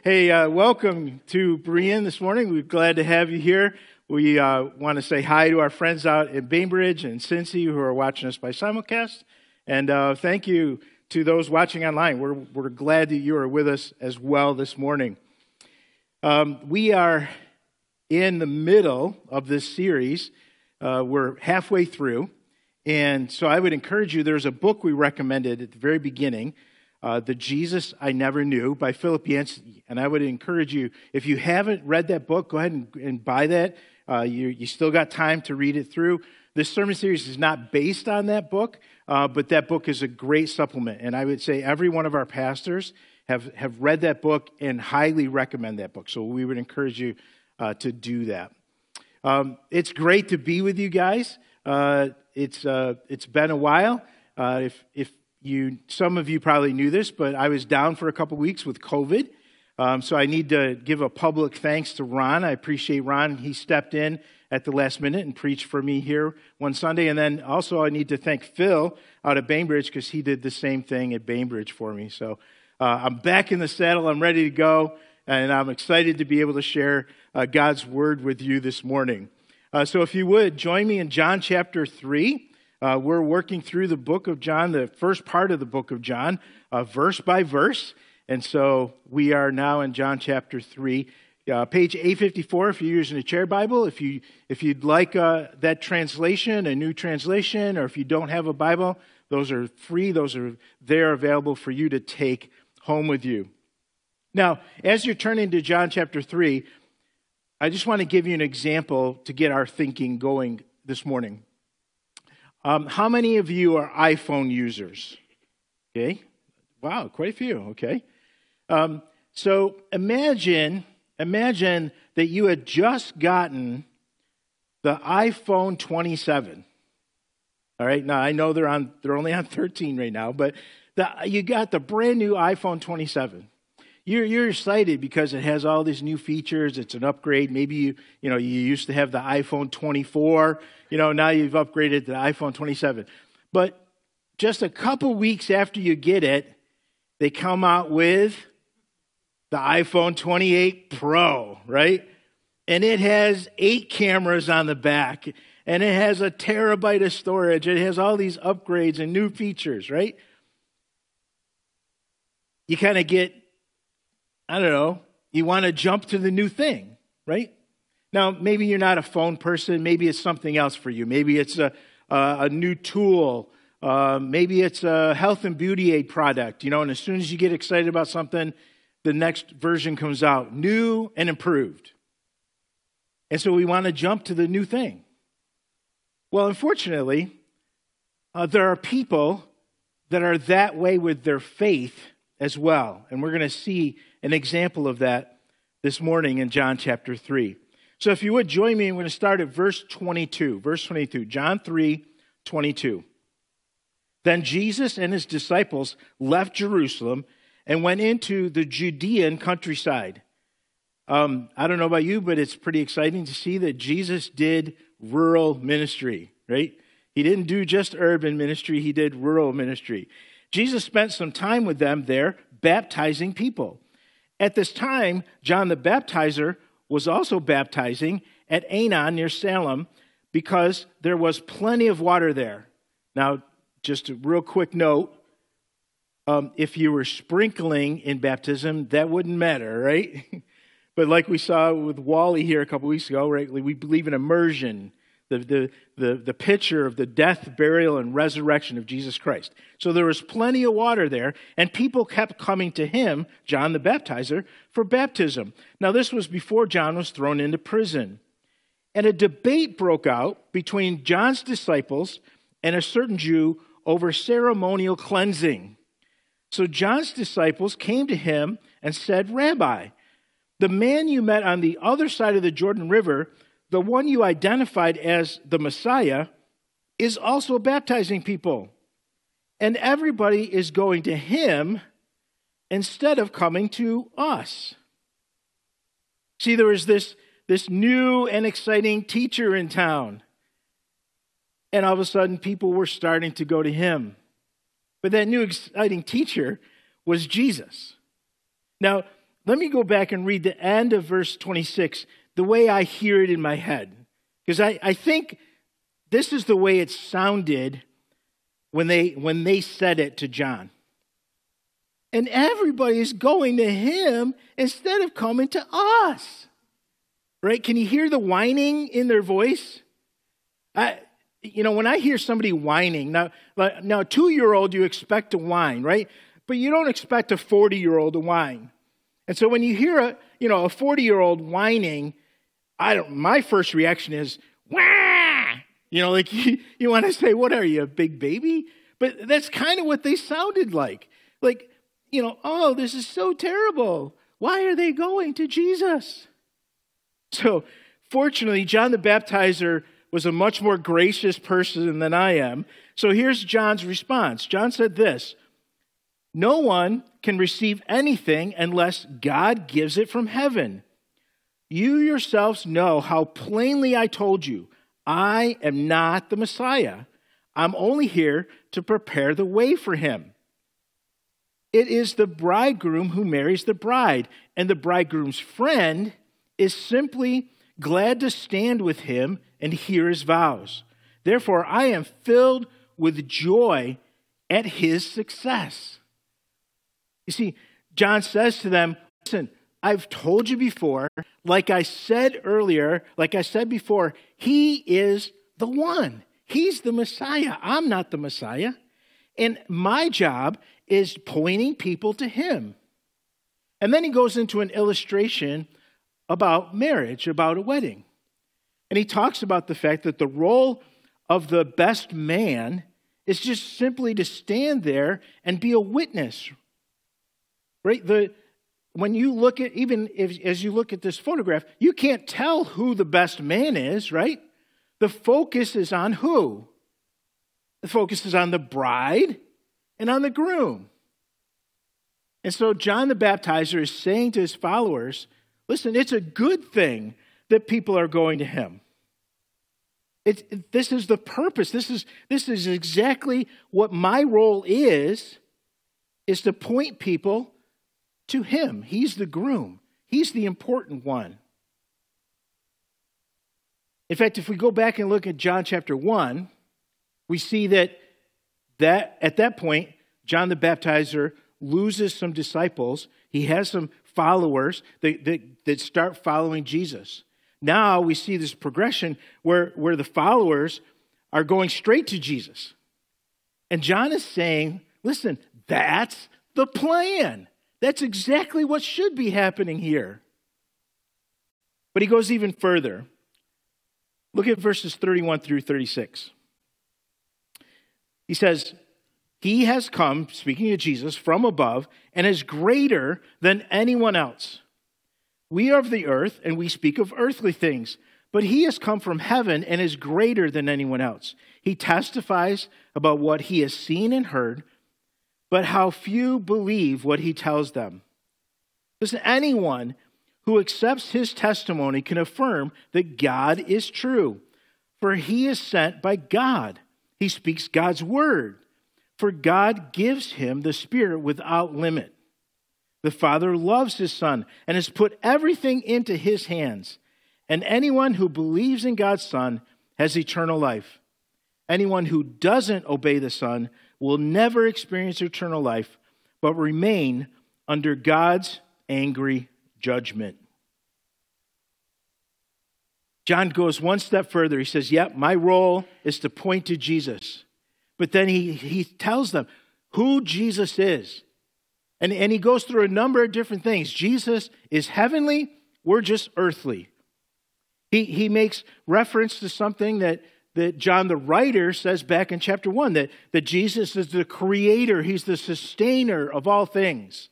Hey, uh, welcome to Berean this morning. We're glad to have you here. We uh, want to say hi to our friends out in Bainbridge and Cincy who are watching us by simulcast. And uh, thank you to those watching online. We're, we're glad that you are with us as well this morning. Um, we are in the middle of this series. Uh, we're halfway through. And so I would encourage you, there's a book we recommended at the very beginning uh, The Jesus I Never Knew by Philip Yancey. And I would encourage you, if you haven't read that book, go ahead and, and buy that. Uh, you, you still got time to read it through. This sermon series is not based on that book, uh, but that book is a great supplement. And I would say every one of our pastors have, have read that book and highly recommend that book. So we would encourage you uh, to do that. Um, it's great to be with you guys. Uh, it's, uh, it's been a while. Uh, if, if you, some of you probably knew this, but I was down for a couple weeks with COVID. Um, so I need to give a public thanks to Ron. I appreciate Ron. He stepped in at the last minute and preached for me here one Sunday. And then also I need to thank Phil out of Bainbridge because he did the same thing at Bainbridge for me. So uh, I'm back in the saddle. I'm ready to go. And I'm excited to be able to share uh, God's word with you this morning. Uh, so if you would, join me in John chapter 3. Uh, we're working through the book of John, the first part of the book of John, uh, verse by verse. And so we are now in John chapter 3. Uh, page 854 if you're using a chair Bible. If, you, if you'd like uh, that translation, a new translation, or if you don't have a Bible, those are free. Those are there available for you to take home with you. Now, as you're turning to John chapter 3, I just want to give you an example to get our thinking going this morning. Um, how many of you are iPhone users? Okay. Wow, quite a few. Okay. Um, so imagine, imagine that you had just gotten the iPhone 27. All right. Now I know they're on, they're only on 13 right now, but the, you got the brand new iPhone 27 you're, you're excited because it has all these new features. It's an upgrade. Maybe you, you know, you used to have the iPhone 24. You know, now you've upgraded to the iPhone 27. But just a couple weeks after you get it, they come out with the iPhone 28 Pro, right? And it has eight cameras on the back, and it has a terabyte of storage. It has all these upgrades and new features, right? You kind of get I don't know, you want to jump to the new thing, right? Now, maybe you're not a phone person. Maybe it's something else for you. Maybe it's a, a, a new tool. Uh, maybe it's a health and beauty aid product, you know, and as soon as you get excited about something, the next version comes out new and improved. And so we want to jump to the new thing. Well, unfortunately, uh, there are people that are that way with their faith as well. And we're going to see an example of that this morning in John chapter 3. So if you would join me, I'm going to start at verse 22. Verse 22, John 3 22. Then Jesus and his disciples left Jerusalem and went into the Judean countryside. Um, I don't know about you, but it's pretty exciting to see that Jesus did rural ministry, right? He didn't do just urban ministry, he did rural ministry. Jesus spent some time with them there, baptizing people. At this time, John the Baptizer was also baptizing at Aenon near Salem because there was plenty of water there. Now, just a real quick note um, if you were sprinkling in baptism, that wouldn't matter, right? but like we saw with Wally here a couple weeks ago, right? We believe in immersion the, the, the, the picture of the death, burial, and resurrection of Jesus Christ. So there was plenty of water there, and people kept coming to him, John the Baptizer, for baptism. Now, this was before John was thrown into prison. And a debate broke out between John's disciples and a certain Jew over ceremonial cleansing. So John's disciples came to him and said, Rabbi, the man you met on the other side of the Jordan River the one you identified as the Messiah is also baptizing people. And everybody is going to him instead of coming to us. See, there was this, this new and exciting teacher in town. And all of a sudden, people were starting to go to him. But that new exciting teacher was Jesus. Now, let me go back and read the end of verse 26 the way I hear it in my head. Because I, I think this is the way it sounded when they, when they said it to John. And everybody is going to him instead of coming to us. Right? Can you hear the whining in their voice? I, you know, when I hear somebody whining, now, now a two year old, you expect to whine, right? But you don't expect a 40 year old to whine. And so when you hear a, you know, a 40 year old whining, I don't, my first reaction is, wah! You know, like you, you want to say, what are you, a big baby? But that's kind of what they sounded like. Like, you know, oh, this is so terrible. Why are they going to Jesus? So, fortunately, John the Baptizer was a much more gracious person than I am. So here's John's response John said this No one can receive anything unless God gives it from heaven. You yourselves know how plainly I told you, I am not the Messiah. I'm only here to prepare the way for him. It is the bridegroom who marries the bride, and the bridegroom's friend is simply glad to stand with him and hear his vows. Therefore, I am filled with joy at his success. You see, John says to them, Listen, I've told you before, like I said earlier, like I said before, he is the one. He's the Messiah. I'm not the Messiah. And my job is pointing people to him. And then he goes into an illustration about marriage, about a wedding. And he talks about the fact that the role of the best man is just simply to stand there and be a witness. Right? The, when you look at, even if, as you look at this photograph, you can't tell who the best man is, right? The focus is on who? The focus is on the bride and on the groom. And so John the Baptizer is saying to his followers, listen, it's a good thing that people are going to him. It, this is the purpose. This is, this is exactly what my role is, is to point people to him. He's the groom. He's the important one. In fact, if we go back and look at John chapter 1, we see that, that at that point, John the Baptizer loses some disciples. He has some followers that, that, that start following Jesus. Now we see this progression where, where the followers are going straight to Jesus. And John is saying, listen, that's the plan. That's exactly what should be happening here. But he goes even further. Look at verses 31 through 36. He says, He has come, speaking of Jesus, from above and is greater than anyone else. We are of the earth, and we speak of earthly things. But he has come from heaven and is greater than anyone else. He testifies about what he has seen and heard, but how few believe what he tells them. Listen, anyone who accepts his testimony can affirm that God is true, for he is sent by God. He speaks God's word, for God gives him the Spirit without limit. The Father loves his Son and has put everything into his hands. And anyone who believes in God's Son has eternal life. Anyone who doesn't obey the Son will never experience eternal life, but remain under God's angry judgment. John goes one step further. He says, Yep, my role is to point to Jesus. But then he, he tells them who Jesus is. And, and he goes through a number of different things. Jesus is heavenly, we're just earthly. He, he makes reference to something that, that John the writer says back in chapter 1 that, that Jesus is the creator, he's the sustainer of all things.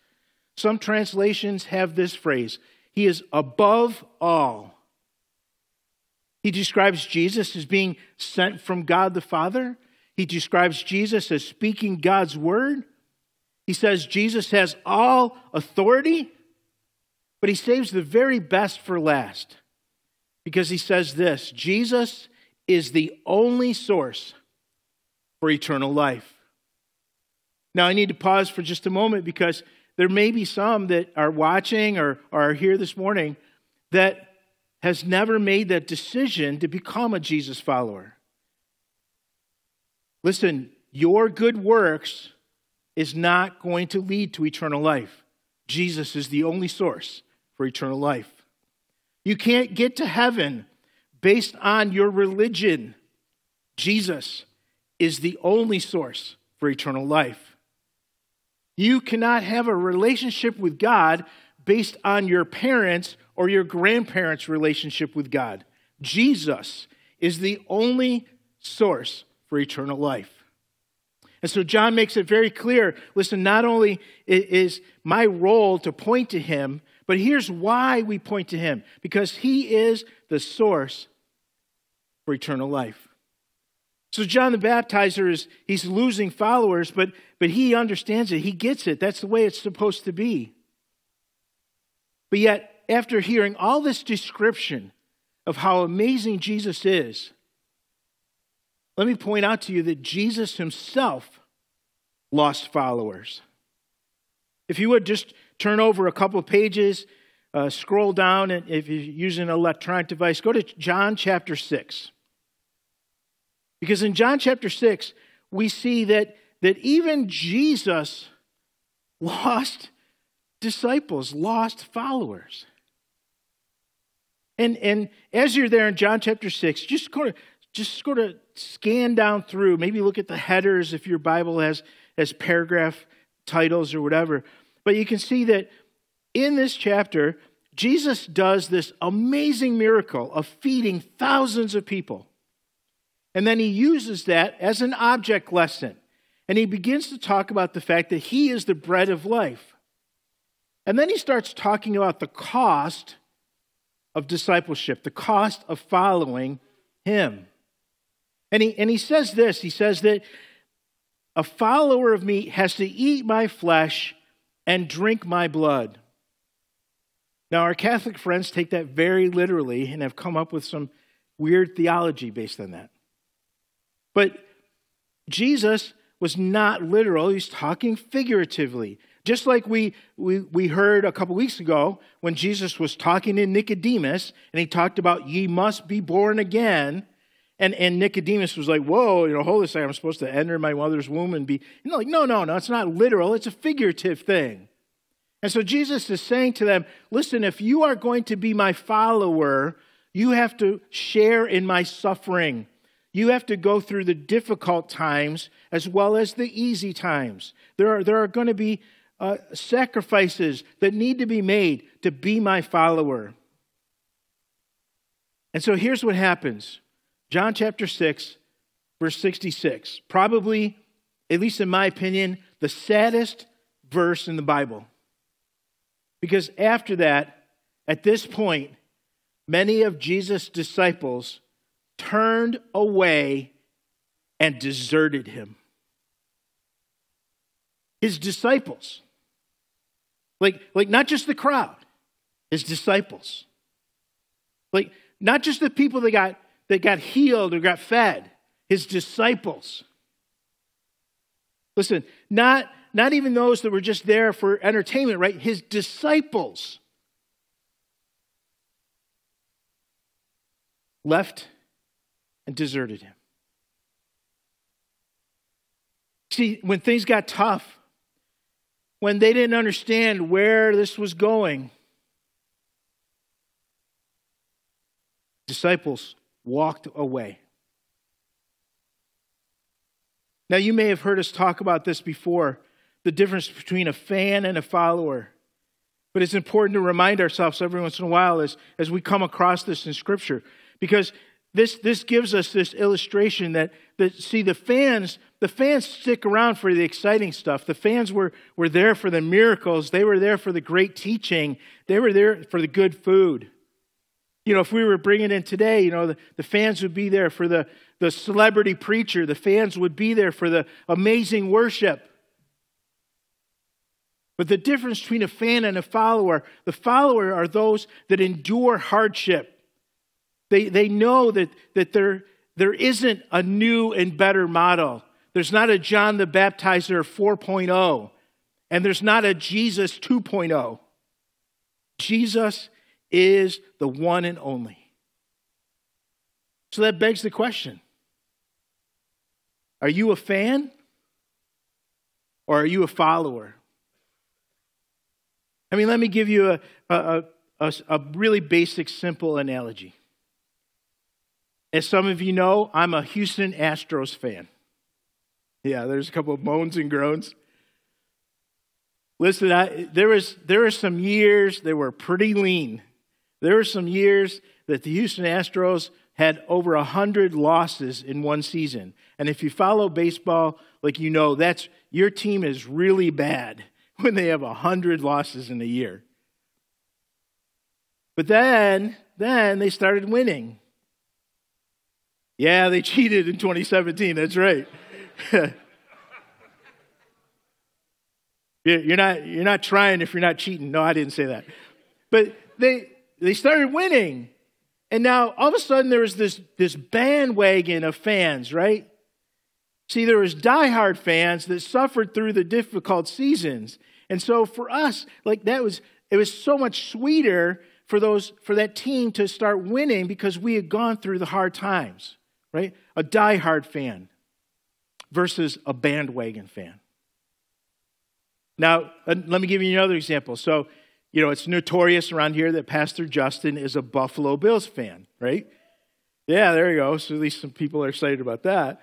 Some translations have this phrase He is above all. He describes Jesus as being sent from God the Father. He describes Jesus as speaking God's word. He says Jesus has all authority, but he saves the very best for last because he says this Jesus is the only source for eternal life. Now, I need to pause for just a moment because there may be some that are watching or, are here this morning that has never made that decision to become a Jesus follower. Listen, your good works is not going to lead to eternal life. Jesus is the only source for eternal life. You can't get to heaven based on your religion. Jesus is the only source for eternal life. You cannot have a relationship with God based on your parents' or your grandparents' relationship with God. Jesus is the only source for eternal life. And so John makes it very clear listen, not only is my role to point to him, but here's why we point to him because he is the source for eternal life. So John the Baptizer is he's losing followers, but but he understands it. He gets it. That's the way it's supposed to be. But yet, after hearing all this description of how amazing Jesus is, let me point out to you that Jesus himself lost followers. If you would just turn over a couple pages, uh, scroll down, and if you're using an electronic device, go to John chapter 6. Because in John chapter 6, we see that, that even Jesus lost disciples, lost followers. And, and as you're there in John chapter 6, just go to, just go to scan down through, maybe look at the headers if your Bible has, has paragraph titles or whatever. But you can see that in this chapter, Jesus does this amazing miracle of feeding thousands of people. And then he uses that as an object lesson. And he begins to talk about the fact that he is the bread of life. And then he starts talking about the cost of discipleship, the cost of following him. And he, and he says this he says that a follower of me has to eat my flesh and drink my blood. Now, our Catholic friends take that very literally and have come up with some weird theology based on that. But Jesus was not literal, he's talking figuratively. Just like we, we, we heard a couple weeks ago when Jesus was talking to Nicodemus and he talked about, ye must be born again. And, and Nicodemus was like, whoa, you know, hold this, I'm supposed to enter my mother's womb and be. Know, like, no, no, no, it's not literal, it's a figurative thing. And so Jesus is saying to them, listen, if you are going to be my follower, you have to share in my suffering. You have to go through the difficult times as well as the easy times. There are, there are going to be uh, sacrifices that need to be made to be my follower. And so here's what happens John chapter 6, verse 66. Probably, at least in my opinion, the saddest verse in the Bible. Because after that, at this point, many of Jesus' disciples turned away and deserted him. His disciples. Like, like not just the crowd, his disciples. Like not just the people that got that got healed or got fed, his disciples. Listen, not not even those that were just there for entertainment, right? His disciples left and deserted him. See, when things got tough, when they didn't understand where this was going, disciples walked away. Now, you may have heard us talk about this before the difference between a fan and a follower. But it's important to remind ourselves every once in a while as, as we come across this in Scripture, because this, this gives us this illustration that, that see the fans the fans stick around for the exciting stuff. The fans were, were there for the miracles. They were there for the great teaching. They were there for the good food. You know if we were bringing in today you know the, the fans would be there for the, the celebrity preacher. The fans would be there for the amazing worship. But the difference between a fan and a follower the follower are those that endure hardship they, they know that, that there, there isn't a new and better model. There's not a John the Baptizer 4.0. And there's not a Jesus 2.0. Jesus is the one and only. So that begs the question Are you a fan or are you a follower? I mean, let me give you a, a, a, a really basic, simple analogy. As some of you know, I'm a Houston Astros fan. Yeah, there's a couple of moans and groans. Listen, I, there was there were some years that were pretty lean. There were some years that the Houston Astros had over a hundred losses in one season. And if you follow baseball, like you know, that's your team is really bad when they have a hundred losses in a year. But then, then they started winning. Yeah, they cheated in 2017. That's right. you're not you're not trying if you're not cheating. No, I didn't say that. But they they started winning. And now all of a sudden there was this this bandwagon of fans, right? See, there was diehard fans that suffered through the difficult seasons. And so for us, like that was it was so much sweeter for those for that team to start winning because we had gone through the hard times, right? A diehard fan versus a bandwagon fan. Now, uh, let me give you another example. So, you know, it's notorious around here that Pastor Justin is a Buffalo Bills fan, right? Yeah, there you go. So at least some people are excited about that.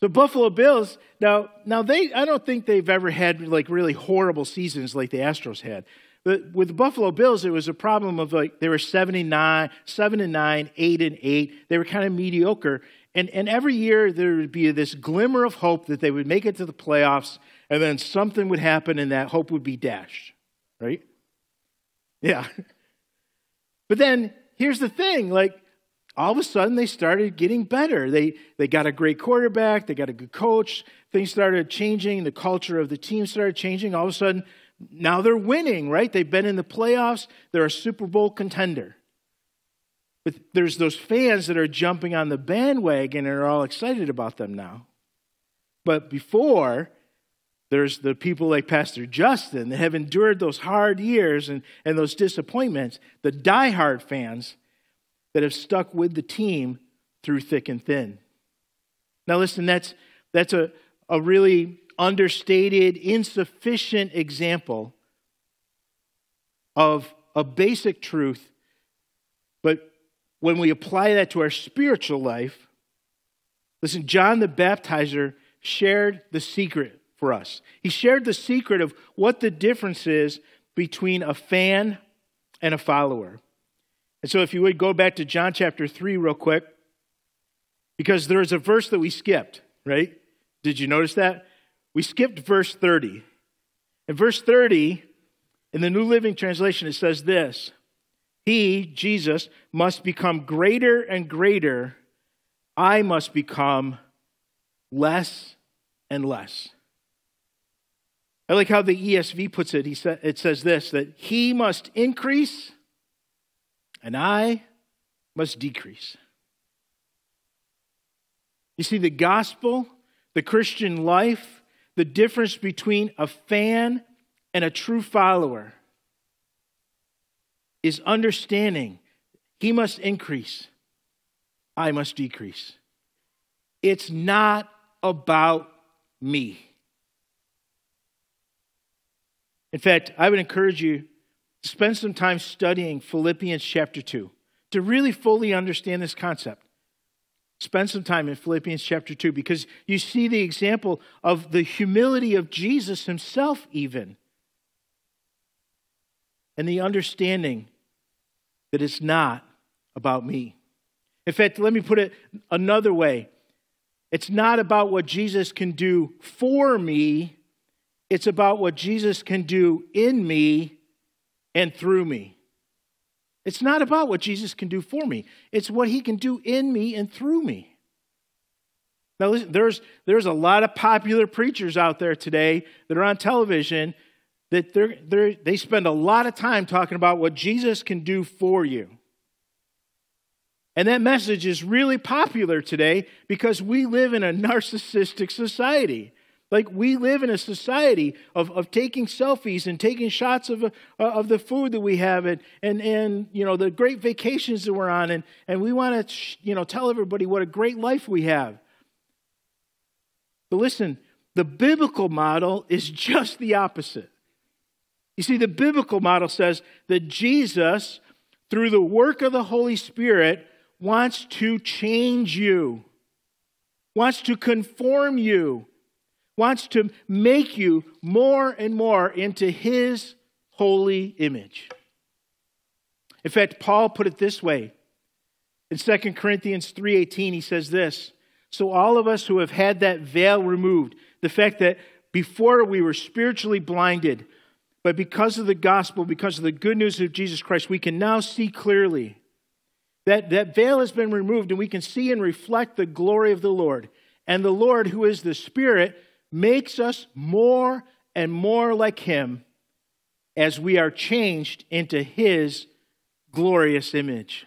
So Buffalo Bills, now, now they, I don't think they've ever had like really horrible seasons like the Astros had. But with the Buffalo Bills, it was a problem of like they were 79, 7 and 9, 8 and 8. They were kind of mediocre. And, and every year there would be this glimmer of hope that they would make it to the playoffs, and then something would happen and that hope would be dashed. Right? Yeah. But then here's the thing like, all of a sudden they started getting better. They, they got a great quarterback, they got a good coach, things started changing, the culture of the team started changing. All of a sudden, now they're winning, right? They've been in the playoffs, they're a Super Bowl contender. But there's those fans that are jumping on the bandwagon and are all excited about them now. But before, there's the people like Pastor Justin that have endured those hard years and, and those disappointments, the diehard fans that have stuck with the team through thick and thin. Now, listen, that's, that's a, a really understated, insufficient example of a basic truth, when we apply that to our spiritual life, listen, John the Baptizer shared the secret for us. He shared the secret of what the difference is between a fan and a follower. And so, if you would go back to John chapter 3 real quick, because there is a verse that we skipped, right? Did you notice that? We skipped verse 30. In verse 30, in the New Living Translation, it says this He, Jesus, must become greater and greater. I must become less and less. I like how the ESV puts it. He sa- it says this that he must increase and I must decrease. You see, the gospel, the Christian life, the difference between a fan and a true follower is understanding he must increase, I must decrease. It's not about me. In fact, I would encourage you to spend some time studying Philippians chapter 2 to really fully understand this concept. Spend some time in Philippians chapter 2 because you see the example of the humility of Jesus himself, even, and the understanding that it's not about me. In fact, let me put it another way it's not about what Jesus can do for me, it's about what Jesus can do in me and through me. It's not about what Jesus can do for me, it's what he can do in me and through me. Now, listen, there's, there's a lot of popular preachers out there today that are on television that they're, they're, they spend a lot of time talking about what Jesus can do for you. And that message is really popular today because we live in a narcissistic society. Like we live in a society of, of taking selfies and taking shots of, uh, of the food that we have and, and, and, you know, the great vacations that we're on. And, and we want to, you know, tell everybody what a great life we have. But listen, the biblical model is just the opposite. You see, the biblical model says that Jesus, through the work of the Holy Spirit, wants to change you, wants to conform you, wants to make you more and more into His holy image. In fact, Paul put it this way. In 2 Corinthians 3:18 he says this, so all of us who have had that veil removed, the fact that before we were spiritually blinded, but because of the gospel, because of the good news of Jesus Christ, we can now see clearly. That, that veil has been removed, and we can see and reflect the glory of the Lord. And the Lord, who is the Spirit, makes us more and more like Him as we are changed into His glorious image.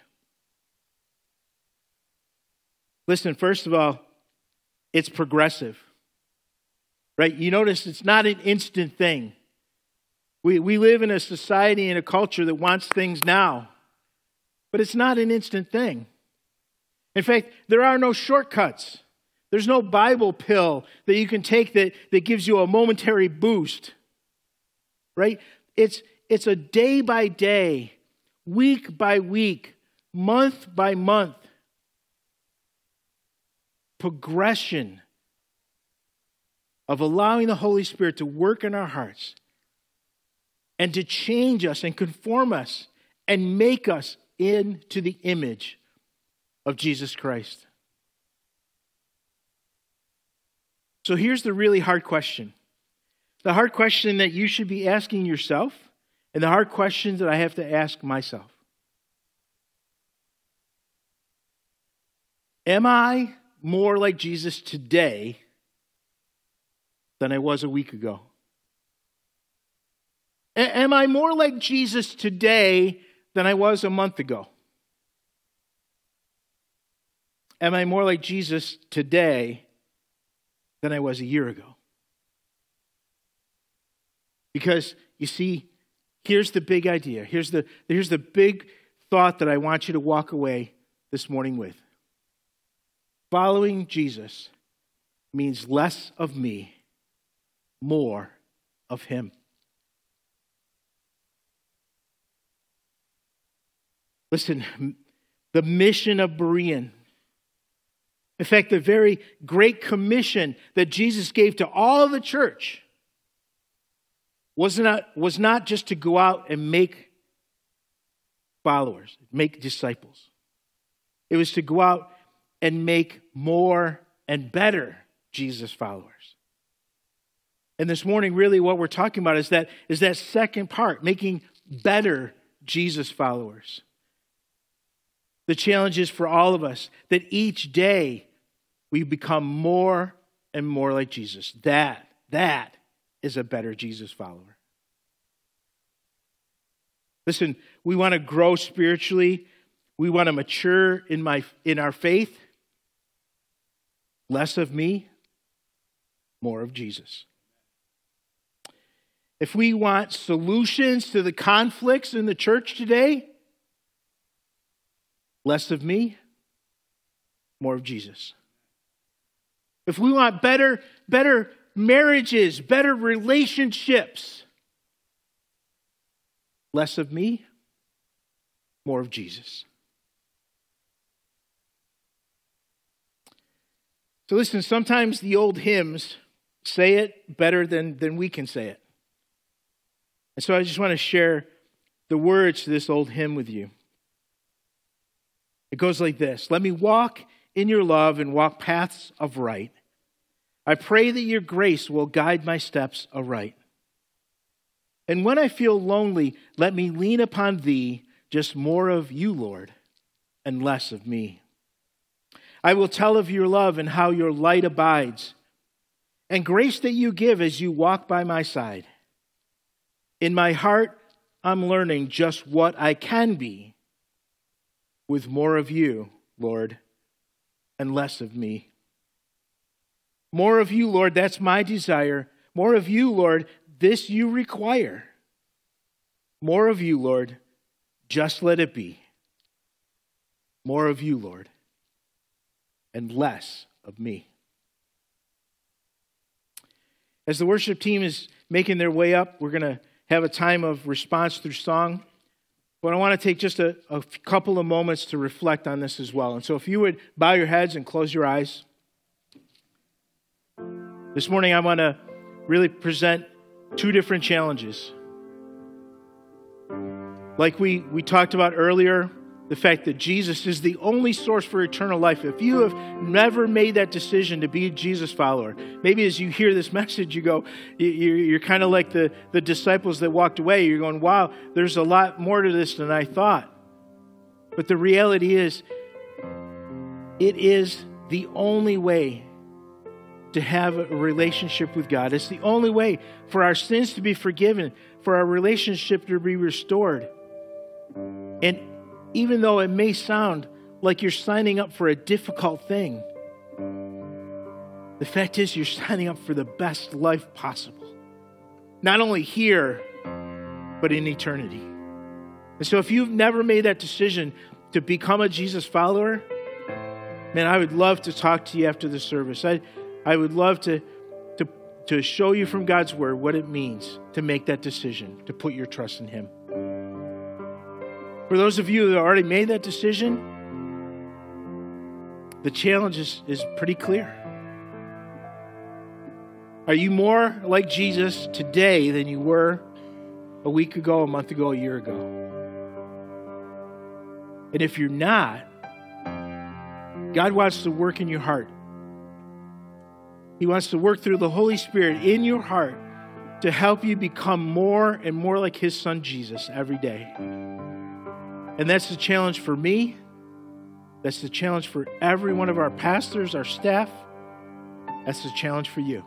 Listen, first of all, it's progressive. Right? You notice it's not an instant thing. We, we live in a society and a culture that wants things now, but it's not an instant thing. In fact, there are no shortcuts. There's no Bible pill that you can take that, that gives you a momentary boost. Right? It's, it's a day by day, week by week, month by month progression of allowing the Holy Spirit to work in our hearts and to change us and conform us and make us into the image of Jesus Christ. So here's the really hard question the hard question that you should be asking yourself, and the hard question that I have to ask myself. Am I more like Jesus today than I was a week ago? Am I more like Jesus today than I was a month ago? Am I more like Jesus today than I was a year ago? Because you see, here's the big idea. Here's the, here's the big thought that I want you to walk away this morning with. Following Jesus means less of me, more of Him. Listen, the mission of Berean, in fact, the very great commission that Jesus gave to all the church was not, was not just to go out and make followers, make disciples. It was to go out and make more and better Jesus followers. And this morning, really, what we're talking about is that, is that second part, making better Jesus followers. The challenge is for all of us that each day we become more and more like Jesus. That, that is a better Jesus follower. Listen, we want to grow spiritually. We want to mature in, my, in our faith. Less of me, more of Jesus. If we want solutions to the conflicts in the church today, Less of me, more of Jesus. If we want better, better marriages, better relationships, less of me, more of Jesus. So listen, sometimes the old hymns say it better than, than we can say it. And so I just want to share the words to this old hymn with you. It goes like this Let me walk in your love and walk paths of right. I pray that your grace will guide my steps aright. And when I feel lonely, let me lean upon thee, just more of you, Lord, and less of me. I will tell of your love and how your light abides, and grace that you give as you walk by my side. In my heart, I'm learning just what I can be with more of you, Lord, and less of me. More of you, Lord, that's my desire. More of you, Lord, this you require. More of you, Lord, just let it be. More of you, Lord, and less of me. As the worship team is making their way up, we're going to have a time of response through song. But I want to take just a, a, couple of moments to reflect on this as well. And so, if you would bow your heads and close your eyes. This morning, I want to really present two different challenges. Like we, we talked about earlier, the fact that Jesus is the only source for eternal life. If you have never made that decision to be a Jesus follower, maybe as you hear this message, you go, you're kind of like the, the disciples that walked away. You're going, wow, there's a lot more to this than I thought. But the reality is, it is the only way to have a relationship with God. It's the only way for our sins to be forgiven, for our relationship to be restored. And even though it may sound like you're signing up for a difficult thing, the fact is you're signing up for the best life possible. Not only here, but in eternity. And so if you've never made that decision to become a Jesus follower, man, I would love to talk to you after the service. I, I would love to, to, to show you from God's word what it means to make that decision, to put your trust in Him. For those of you that already made that decision, the challenge is, is pretty clear. Are you more like Jesus today than you were a week ago, a month ago, a year ago? And if you're not, God wants to work in your heart. He wants to work through the Holy Spirit in your heart to help you become more and more like His Son Jesus every day. And that's the challenge for me. That's the challenge for every one of our pastors, our staff. That's the challenge for you.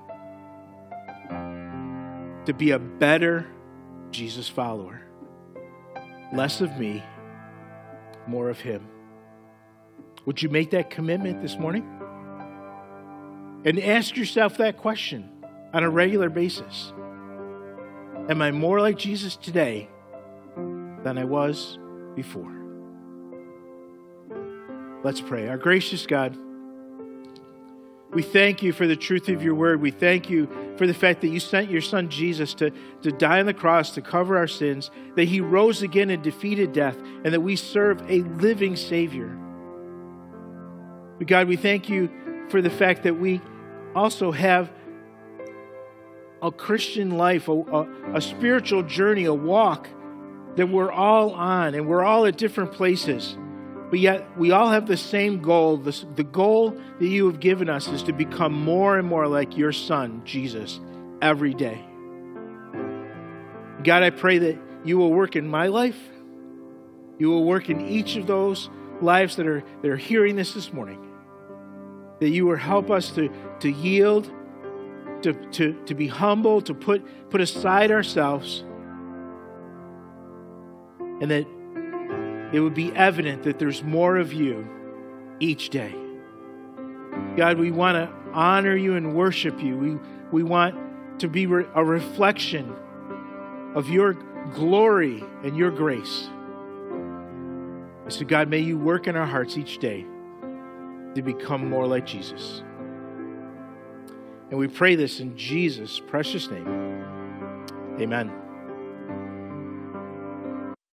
To be a better Jesus follower. Less of me, more of Him. Would you make that commitment this morning? And ask yourself that question on a regular basis Am I more like Jesus today than I was before. Let's pray. Our gracious God, we thank you for the truth of your word. We thank you for the fact that you sent your son Jesus to, to die on the cross to cover our sins, that he rose again and defeated death, and that we serve a living Savior. But God, we thank you for the fact that we also have a Christian life, a, a, a spiritual journey, a walk that we're all on and we're all at different places. But yet, we all have the same goal. The, the goal that you have given us is to become more and more like your Son, Jesus, every day. God, I pray that you will work in my life. You will work in each of those lives that are, that are hearing this this morning. That you will help us to, to yield, to, to, to be humble, to put, put aside ourselves and that it would be evident that there's more of you each day. God, we want to honor you and worship you. We, we want to be re- a reflection of your glory and your grace. So, God, may you work in our hearts each day to become more like Jesus. And we pray this in Jesus' precious name. Amen.